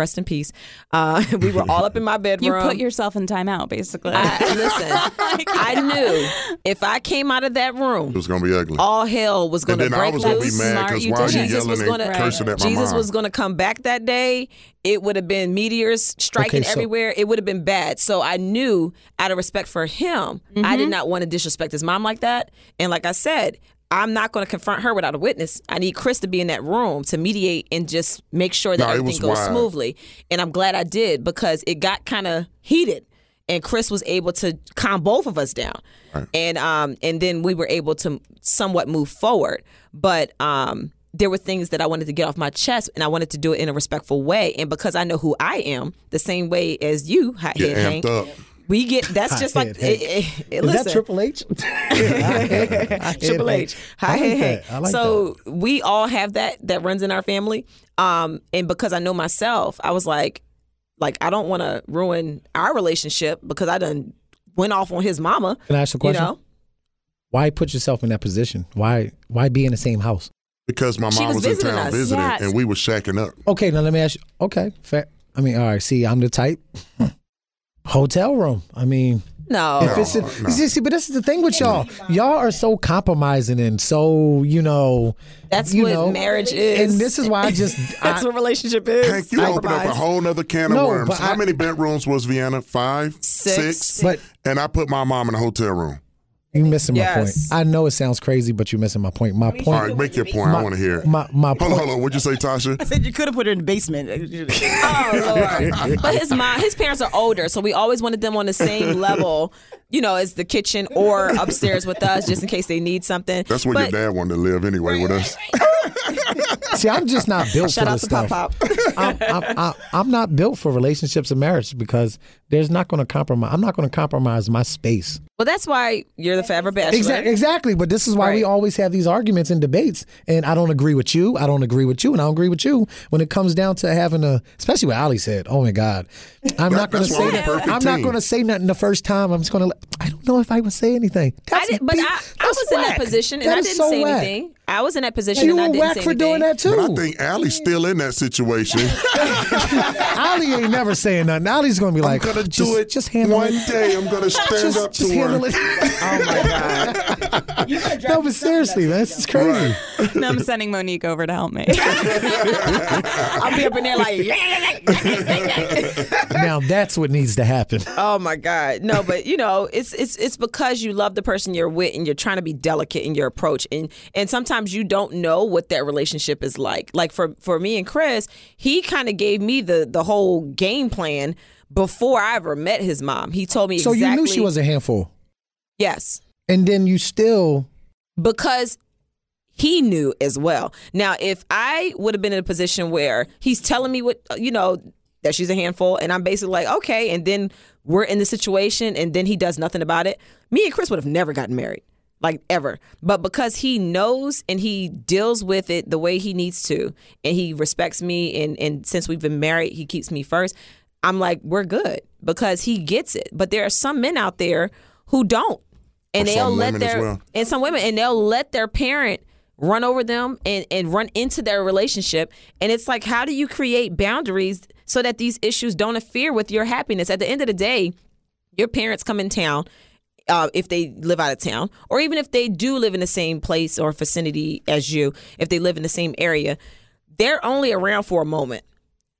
Rest in peace. Uh, *laughs* we were all up in my bedroom. *laughs* You put yourself in timeout, basically. I, listen, *laughs* I knew if I came out of that room, it was gonna be ugly. all hell was going and to then I break was gonna be loose. mad because why are you Jesus yelling was gonna cursing at my Jesus mom? was gonna come back that day. It would have been meteors striking Okay, so- everywhere. It would have been bad. So I knew, out of respect for him, I Mm-hmm. did not want to disrespect his mom like that. And like I said. I'm not going to confront her without a witness. I need Chris to be in that room to mediate and just make sure that No, everything goes wild. smoothly. And I'm glad I did because it got kind of heated, and Chris was able to calm both of us down, and um and then we were able to somewhat move forward. But um there were things that I wanted to get off my chest, and I wanted to do it in a respectful way. And because I know who I am, the same way as you, amped Hank, up. We get that's just like Hot-head it, Hank. it, it, Is that. Triple H? *laughs* *laughs* Triple H. Hi, I hey, hey. that. Like so we all have that that runs in our family. Um, and because I know myself, I was like, like I don't want to ruin our relationship because I done went off on his mama. Can I ask a You question? know, Why put yourself in that position? Why why be in the same house? Because my She mom was was, in visiting town us. visiting, Yes. and we were shacking up. Okay, now let me ask you. Okay, fair. I mean, all right. See, I'm the type. *laughs* Hotel room. I mean, no. if it's a, no. see, see, but this is the thing with y'all. Y'all are so compromising and so you know. That's you what know, marriage is. And this is why I just. *laughs* That's I, what relationship is. Hank, you open up a whole other can No, of worms. How I- many bedrooms was Vienna? Five, Six. but And I put my mom in a hotel room. You missing my point. I know it sounds crazy, but you're missing my point. My point. All right, make your point. I want to hear it. My my Hold point. hold on. What'd you say, Tasha? I said you could have put her in the basement. *laughs* Oh Lord! but his mom, his parents are older, so we always wanted them on the same *laughs* level, you know, as the kitchen or upstairs with us, just in case they need something. That's where But- your dad wanted to live anyway with us. *laughs* See, I'm just not built Shout for out this to stuff. Pop Pop. *laughs* I'm, I'm, I'm, I'm not built for relationships and marriage because there's not going to compromise. I'm not going to compromise my space. Well, that's why you're the forever bachelor. Exactly, exactly. But this is why we always have these arguments and debates. And I don't agree with you. I don't agree with you, and I don't agree with you when it comes down to having a. Especially what Ali said. Oh my God, I'm not going to say that. I'm not going to say nothing the first time. I'm just going to. I don't know if I would say anything. I That's did, but be- I, I that's was in that position and That I didn't so say whack. anything. I was in that position You and I didn't whack for anything. doing that too. But I think Allie's still in that situation. *laughs* *laughs* Allie ain't never saying nothing. Ali's going to be like, I'm gonna just, do it Just handle one it. day. I'm gonna *laughs* stand Just, up to just handle her. it. Oh my god! no, but seriously, man, this is crazy. no, I'm sending Monique over to help me. I'll be up in there like, now that's what needs to happen. oh my god, no, but you know, it's it's it's because you love the person you're with and you're trying to be delicate in your approach, and and sometimes you don't know what that relationship is like. Like for for me and Chris, he kind of gave me the the whole game plan before I ever met his mom. He told me So exactly. you knew she was a handful, yes. and then you still. because he knew as well. Now, if I would have been in a position where he's telling me what, you know, that she's a handful, and I'm basically like, okay, and then we're in the situation, and then he does nothing about it, me and Chris would have never gotten married. Like ever. But because he knows and he deals with it the way he needs to, and he respects me, and, and since we've been married, he keeps me first, I'm like, we're good because he gets it. But there are some men out there who don't and Or they'll let their well. and some women and they'll let their parent run over them and, and run into their relationship and it's like how do you create boundaries so that these issues don't interfere with your happiness at the end of the day your parents come in town uh, if they live out of town, or even if they do live in the same place or vicinity as you, if they live in the same area, they're only around for a moment.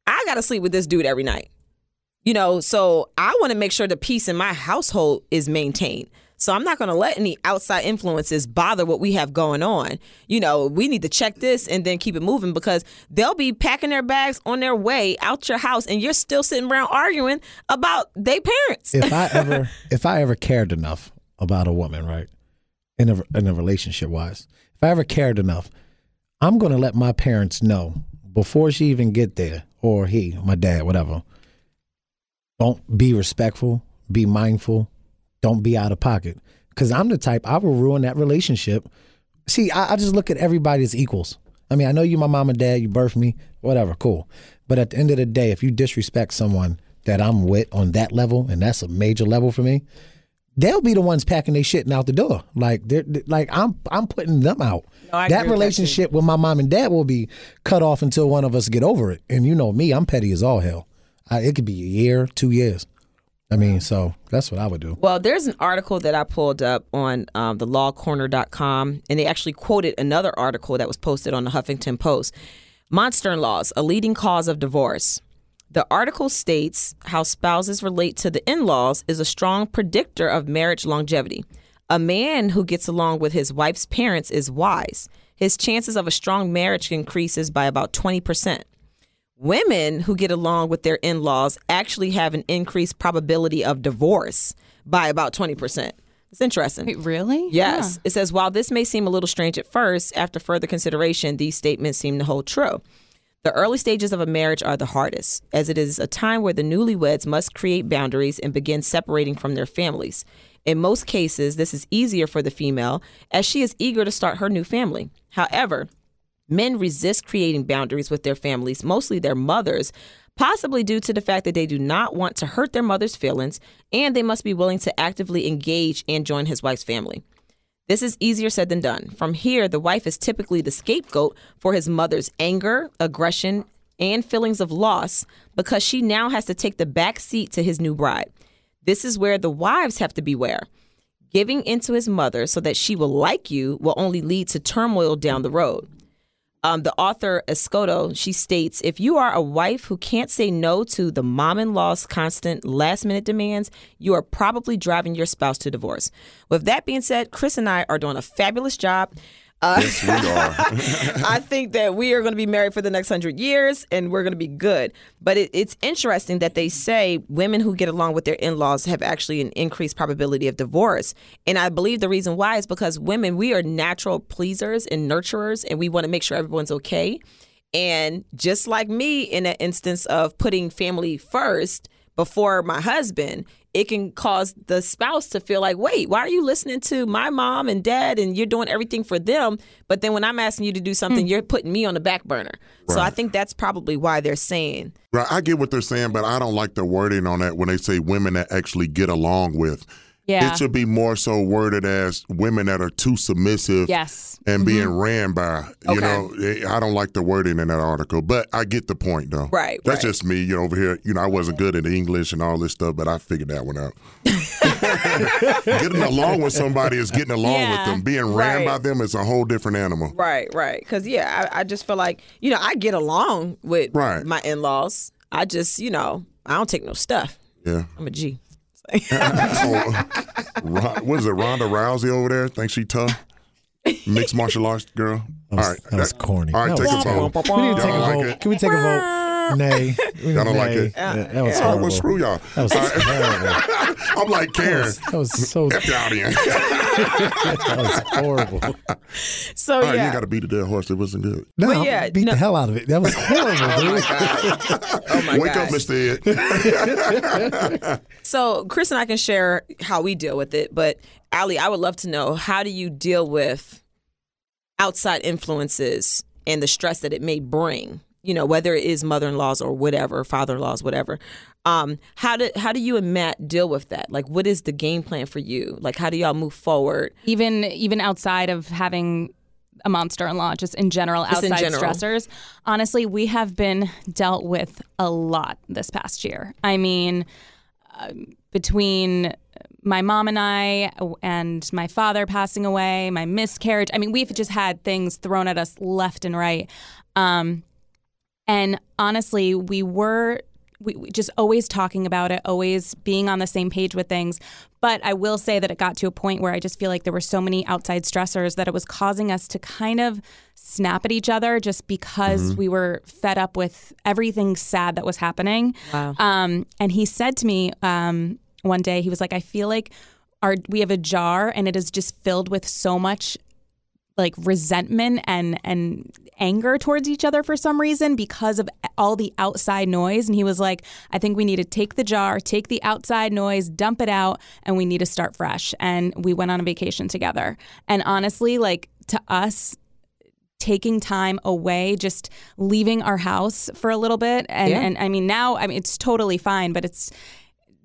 I got to sleep with this dude every night. You know, so I want to make sure the peace in my household is maintained. So I'm not going to let any outside influences bother what we have going on. You know, we need to check this and then keep it moving because they'll be packing their bags on their way out your house and you're still sitting around arguing about their parents. if I ever *laughs* if I ever cared enough about a woman, right, in a in a relationship wise, if I ever cared enough, I'm gonna let my parents know before she even get there, or he, my dad, whatever. Don't be respectful, be mindful, don't be out of pocket. Because I'm the type I will ruin that relationship. See, I, I just look at everybody as equals. I mean, I know you, my mom and dad, you birthed me, whatever, cool. But at the end of the day, if you disrespect someone that I'm with on that level, and that's a major level for me, they'll be the ones packing their shit and out the door. Like they're they- like I'm I'm putting them out. No, that with that, relationship with my mom and dad will be cut off until one of us get over it. And you know me, I'm petty as all hell. I, it could be a year, two years. I mean, so that's what I would do. Well, there's an article that I pulled up on um, the lawcorner.com, and they actually quoted another article that was posted on the Huffington Post. Monster in laws, a leading cause of divorce. The article states how spouses relate to the in laws is a strong predictor of marriage longevity. A man who gets along with his wife's parents is wise. His chances of a strong marriage increases by about 20%. Women who get along with their in laws actually have an increased probability of divorce by about 20%. It's interesting. Wait, really? Yes. It says, while this may seem a little strange at first, after further consideration, these statements seem to hold true. The early stages of a marriage are the hardest, as it is a time where the newlyweds must create boundaries and begin separating from their families. In most cases, this is easier for the female, as she is eager to start her new family. However, men resist creating boundaries with their families, mostly their mothers, possibly due to the fact that they do not want to hurt their mother's feelings and they must be willing to actively engage and join his wife's family. This is easier said than done. From here, the wife is typically the scapegoat for his mother's anger, aggression, and feelings of loss because she now has to take the back seat to his new bride. This is where the wives have to beware. Giving into his mother so that she will like you will only lead to turmoil down the road. Um, the author Escoto, she states, if you are a wife who can't say no to the mom-in-law's constant last-minute demands, you are probably driving your spouse to divorce. With that being said, Chris and I are doing a fabulous job. Uh, Yes, we are. *laughs* I think that we are going to be married for the next hundred years and we're going to be good. But it, it's interesting that they say women who get along with their in laws have actually an increased probability of divorce. And I believe the reason why is because women, we are natural pleasers and nurturers and we want to make sure everyone's okay. And just like me, in an instance of putting family first before my husband, it can cause the spouse to feel like, wait, why are you listening to my mom and dad and you're doing everything for them? But then when I'm asking you to do something, hmm. you're putting me on the back burner. So I think that's probably why they're saying, Right, I get what they're saying, but I don't like the wording on that when they say women that actually get along with. Yeah. It should be more so worded as women that are too submissive Yes. and being ran by. You Okay. know, eh, I don't like the wording in that article, but I get the point though. Right, That's right. just me. You know, over here, you know, I wasn't good at English and all this stuff, but I figured that one out. *laughs* getting along with somebody is getting along with them. Being ran Right. by them is a whole different animal. right, right. Because, yeah, I, I just feel like, you know, I get along with Right. my in laws. I just, you know, I don't take no stuff. Yeah. I'm a G. *laughs* oh, what is it? Ronda Rousey over there? Think she tough? Mixed martial arts girl. That was, all right, that was corny. All right, That take was a vote. We need to take a vote. Can we take a vote? Nay. *laughs* Y'all don't like it? Yeah, that was Oh, horrible. well, screw y'all. That was terrible. *laughs* I'm like Karen. That was so. F you out here. That was horrible. So, All right, yeah. you got to beat a dead horse. It wasn't good. No, But yeah, beat no- the hell out of it. That was horrible, *laughs* dude. oh, my Wake gosh. up, Mr. Ed. So Chris and I can share how we deal with it, but Ali, I would love to know how do you deal with outside influences and the stress that it may bring? You know, whether it is mother-in-laws or whatever, father-in-laws, whatever. Um, how do how do you and Matt deal with that? Like, what is the game plan for you? Like, how do y'all move forward? even even outside of having a monster in law, just in general, Just in outside general. stressors. Honestly, we have been dealt with a lot this past year. I mean, um, between my mom and I, and my father passing away, my miscarriage. I mean, we've just had things thrown at us left and right. Um, and honestly, we were we, we just always talking about it, always being on the same page with things. But I will say that it got to a point where I just feel like there were so many outside stressors that it was causing us to kind of snap at each other just because we were fed up with everything sad that was happening. Wow. Um, and he said to me um, one day, he was like, I feel like our we have a jar and it is just filled with so much like resentment and and anger towards each other for some reason because of all the outside noise. And he was like I think we need to take the jar take the outside noise dump it out and we need to start fresh. And we went on a vacation together. And honestly like to us taking time away just leaving our house for a little bit and Yeah. and I mean now I mean it's totally fine but it's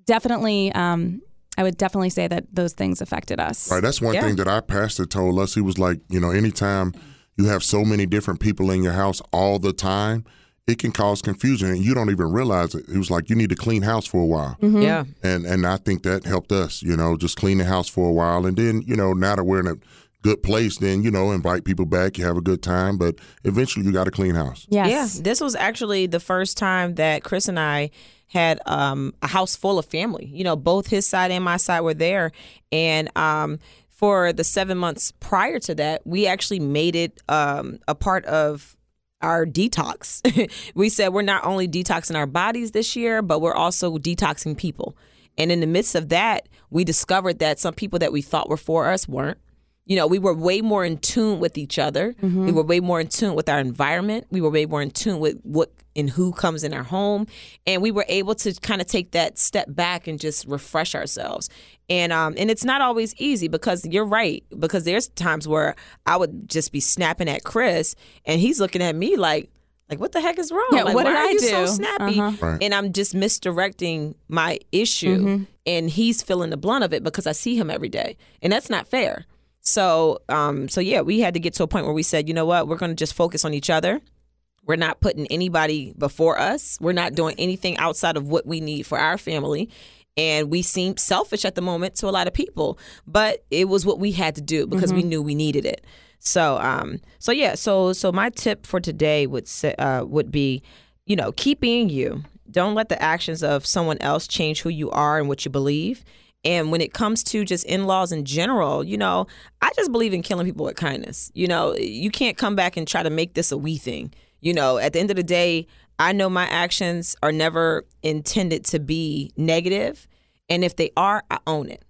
definitely um I would definitely say that those things affected us Right. That's one Yeah. thing that our pastor told us. He was like, you know, anytime you have so many different people in your house all the time, it can cause confusion and you don't even realize it. He was like, you need to clean house for a while. Mm-hmm. Yeah. And and I think that helped us, you know, just clean the house for a while. And then, you know, now that we're in a good place, then, you know, invite people back, you have a good time. But eventually you got to clean house. yes Yeah, this was actually the first time that Chris and I had um, a house full of family. You know, both his side and my side were there, and um, for the seven months prior to that, we actually made it um, a part of our detox. *laughs* we said we're not only detoxing our bodies this year, but we're also detoxing people. And in the midst of that, we discovered that some people that we thought were for us weren't. You know, we were way more in tune with each other. We were way more in tune with our environment. We were way more in tune with what and who comes in our home. And we were able to kind of take that step back and just refresh ourselves. And um and it's not always easy because you're right. Because there's times where I would just be snapping at Chris and he's looking at me like like what the heck is wrong? Yeah, like, what why did are I you so do? snappy? Right. And I'm just misdirecting my issue and he's feeling the blunt of it because I see him every day. And that's not fair. So, um, so yeah, we had to get to a point where we said, you know what, we're going to just focus on each other. We're not putting anybody before us. We're not doing anything outside of what we need for our family. And we seem selfish at the moment to a lot of people, but it was what we had to do because we knew we needed it. So, um, so yeah, so so my tip for today would say, uh, would be, you know, keep being you. Don't let the actions of someone else change who you are and what you believe. And when it comes to just in laws in general, you know, I just believe in killing people with kindness. You know, you can't come back and try to make this a we thing. You know, at the end of the day, I know my actions are never intended to be negative, and if they are, I own it.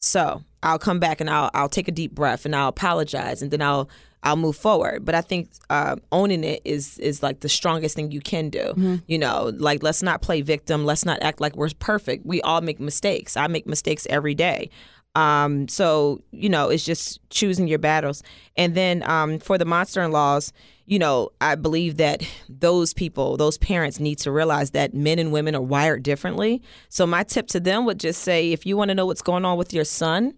So I'll come back and I'll I'll take a deep breath and I'll apologize and then I'll I'll move forward. But I think uh, owning it is is like the strongest thing you can do. You know, like let's not play victim. Let's not act like we're perfect. We all make mistakes. I make mistakes every day. Um, so you know, it's just choosing your battles. And then um, for the monster-in-laws, you know, I believe that those people, those parents, need to realize that men and women are wired differently. So my tip to them would just say, if you want to know what's going on with your son,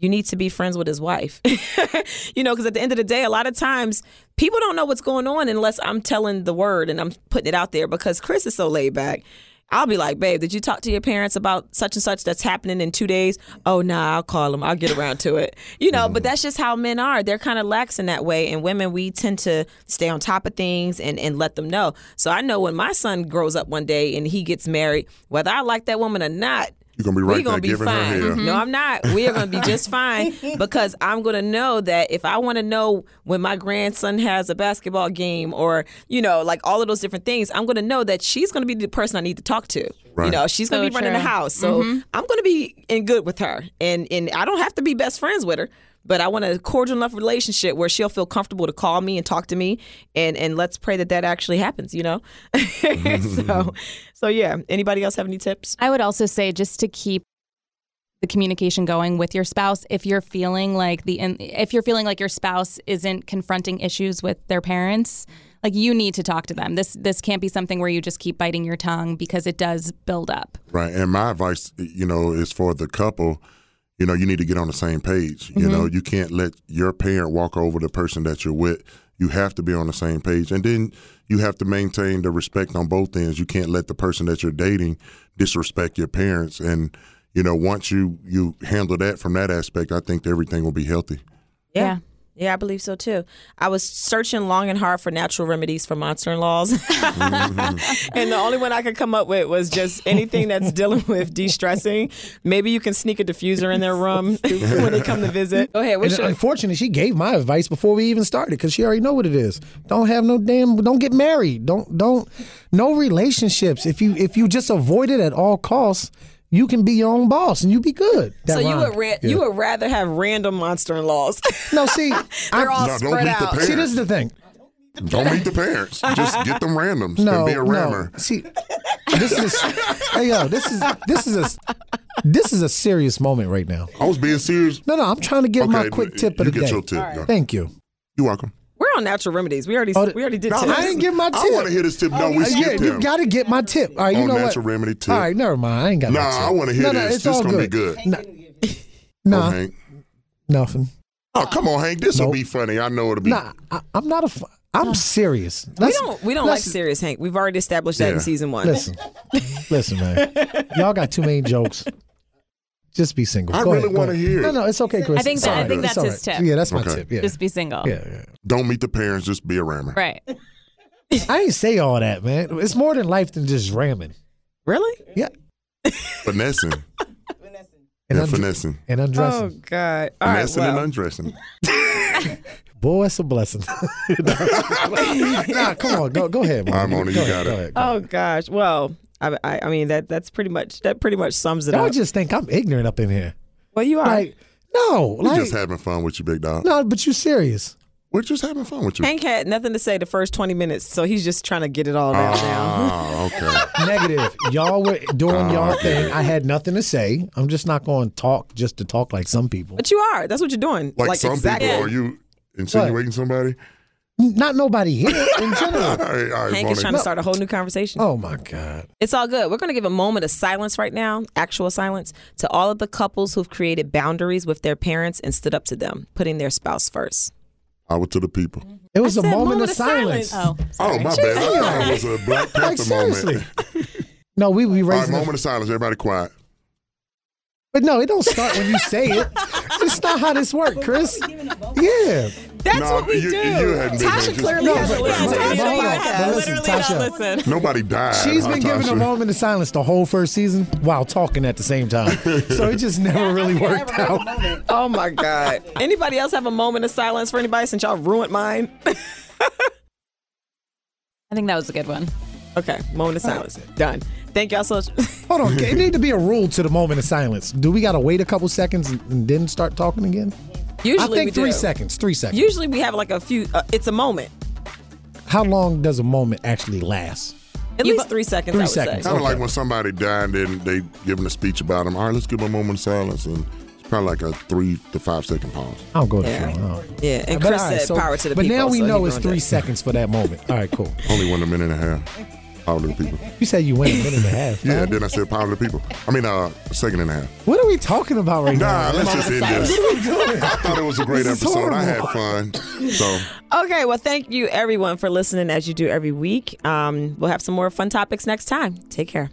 you need to be friends with his wife. *laughs* you know, because at the end of the day, a lot of times people don't know what's going on unless I'm telling the word and I'm putting it out there because Chris is so laid back. I'll be like, babe, did you talk to your parents about such and such that's happening in two days? Oh, nah, I'll call them. I'll get around to it. You know, but mm-hmm. that's just how men are. They're kind of lax in that way. And women, we tend to stay on top of things and, and let them know. So I know when my son grows up one day and he gets married, whether I like that woman or not, You're gonna be right we're gonna back be giving fine. her hair. Mm-hmm. No, I'm not. We are gonna be just *laughs* fine because I'm gonna know that if I want to know when my grandson has a basketball game or you know, like all of those different things, I'm gonna know that she's gonna be the person I need to talk to. You know, she's gonna So be running the house, so mm-hmm. I'm gonna be in good with her, and and I don't have to be best friends with her. But I want a cordial enough relationship where she'll feel comfortable to call me and talk to me, and and let's pray that that actually happens. You know, *laughs* so so yeah. Anybody else have any tips? I would also say just to keep the communication going with your spouse if you're feeling like the if you're feeling like your spouse isn't confronting issues with their parents like you need to talk to them this this can't be something where you just keep biting your tongue because it does build up Right. And my advice, you know, is for the couple, you know, you need to get on the same page. You know, mm-hmm. you can't let your parent walk over the person that you're with. You have to be on the same page. And then you have to maintain the respect on both ends. You can't let the person that you're dating disrespect your parents. And, you know, once you you handle that from that aspect, I think everything will be healthy. Yeah. Yeah, I believe so too. I was searching long and hard for natural remedies for monster in laws. Mm-hmm. *laughs* and the only one I could come up with was just anything that's dealing with de stressing. Maybe you can sneak a diffuser in their room *laughs* when they come to visit. Go ahead. And What's your, unfortunately, she gave my advice before we even started because she already know what it is. Don't have no damn. Don't get married. Don't don't no relationships. If you if you just avoid it at all costs, you can be your own boss and you be good. That so you rhymed. would ra- Yeah. you would rather have random monster in laws. *laughs* no see. They're I, all No, don't spread the out. see, this is the thing. Don't meet the parents. Just get them randoms No, and be a no. rammer. See, this is hey yo, this is this is a this is a serious moment right now. I was being serious. No, no, I'm trying to get my quick tip you of the get day. your tip. Go. Thank you. You're welcome. We're on natural remedies. We already Oh, we already did No, tips. I didn't get my tip. I tip. want to hear this tip. No, we Uh, yeah, skipped you him. got to get my tip. All right, you On know what? natural remedy tip. All right, never mind. I ain't got Nah, no tip. I wanna hear no, no, this. It's This all gonna be good. good. No, Oh, nah, nothing. Oh, come on, Hank. This will Nope. be funny. I know it'll be. Nah, I, I'm not a. F- I'm serious. we Let's- don't we don't like serious Hank. We've already established that in season one. Listen, listen, man. Y'all got too many jokes. *laughs* Just be single. I Go really wanna hear it. No, no, it's okay, Chris. I think that- I think that's all his right. tip. Yeah, that's my Okay. tip. Yeah, Just be single. yeah, yeah. Don't meet the parents. Just be a rammer. Right. I ain't say all that, man. It's more than life than just ramming. Really? Yeah, Finessing. and, yeah, undre- finessing. and undressing. Oh undressing. God! All right, Finessing and well, undressing. *laughs* Boy, it's a blessing. *laughs* nah, come on, go go ahead. Man. I'm on it. Go You ahead, got go it. ahead, go oh gosh. Well, I, I I mean that that's pretty much that pretty much sums it Y'all up. just think I'm ignorant up in here. well, you are. Like, no, We're like, just having fun with you, big dog. no, but you serious. We're just having fun with you. Hank had nothing to say the first twenty minutes, so he's just trying to get it all out now. Ah, okay. *laughs* Negative. Y'all were doing Oh, y'all okay. thing. I had nothing to say. I'm just not going to talk just to talk like some people. But you are. That's what you're doing. Like, some exactly. people, are you insinuating somebody? Not nobody here in *laughs* general. right, all right, Hank is trying to start a whole new conversation. Oh my God. It's all good. We're going to give a moment of silence right now, actual silence, to all of the couples who've created boundaries with their parents and stood up to them, putting their spouse first. Power to the people. It was I a moment, moment of of silence. silence. Oh. Oh, my bad. I thought it was a Black Like Panther seriously. moment. No, we we All right, raising. the- moment of silence. Everybody quiet. but no, it don't start when you say it. It's not how this works, Chris. *laughs* Yeah. That's No, what we you- do. you hadn't been Tasha clearly No, hasn't but- listened to but- anything but hold I on, have. but listen, Literally Tasha. listen. Nobody died. She's huh, been giving a moment of silence the whole first season while talking at the same time. So it just never *laughs* really worked out. Oh my God. Anybody else have a moment of silence for anybody since y'all ruined mine? *laughs* I think that was a good one. okay, moment of silence. Done. Thank y'all so much. *laughs* Hold on. It need to be a rule to the moment of silence. Do we got to wait a couple seconds and, and then start talking again? Usually I think we three do. seconds. Three seconds. Usually we have like a few, uh, it's a moment. How long does a moment actually last? At You least bu- three seconds, Three I would seconds. Kind of Okay. like when somebody died, then they giving a speech about them. All right, let's give them a moment of silence, and it's probably like a three to five second pause. I don't go to Yeah. funeral. Yeah, and Chris all right, said so- power to the but people. now we so know it's three it. seconds for that moment. All right, cool. *laughs* *laughs* Only one a minute and a half. Power to the people. You said you went a minute and a half. Yeah, man. then I said power to the people. I mean, uh, a second and a half. What are we talking about right Nah, now? Nah, let's just end this. What are we doing? I thought it was a great This is episode. I had fun. So Okay, well, thank you everyone for listening as you do every week. Um, we'll have some more fun topics next time. Take care.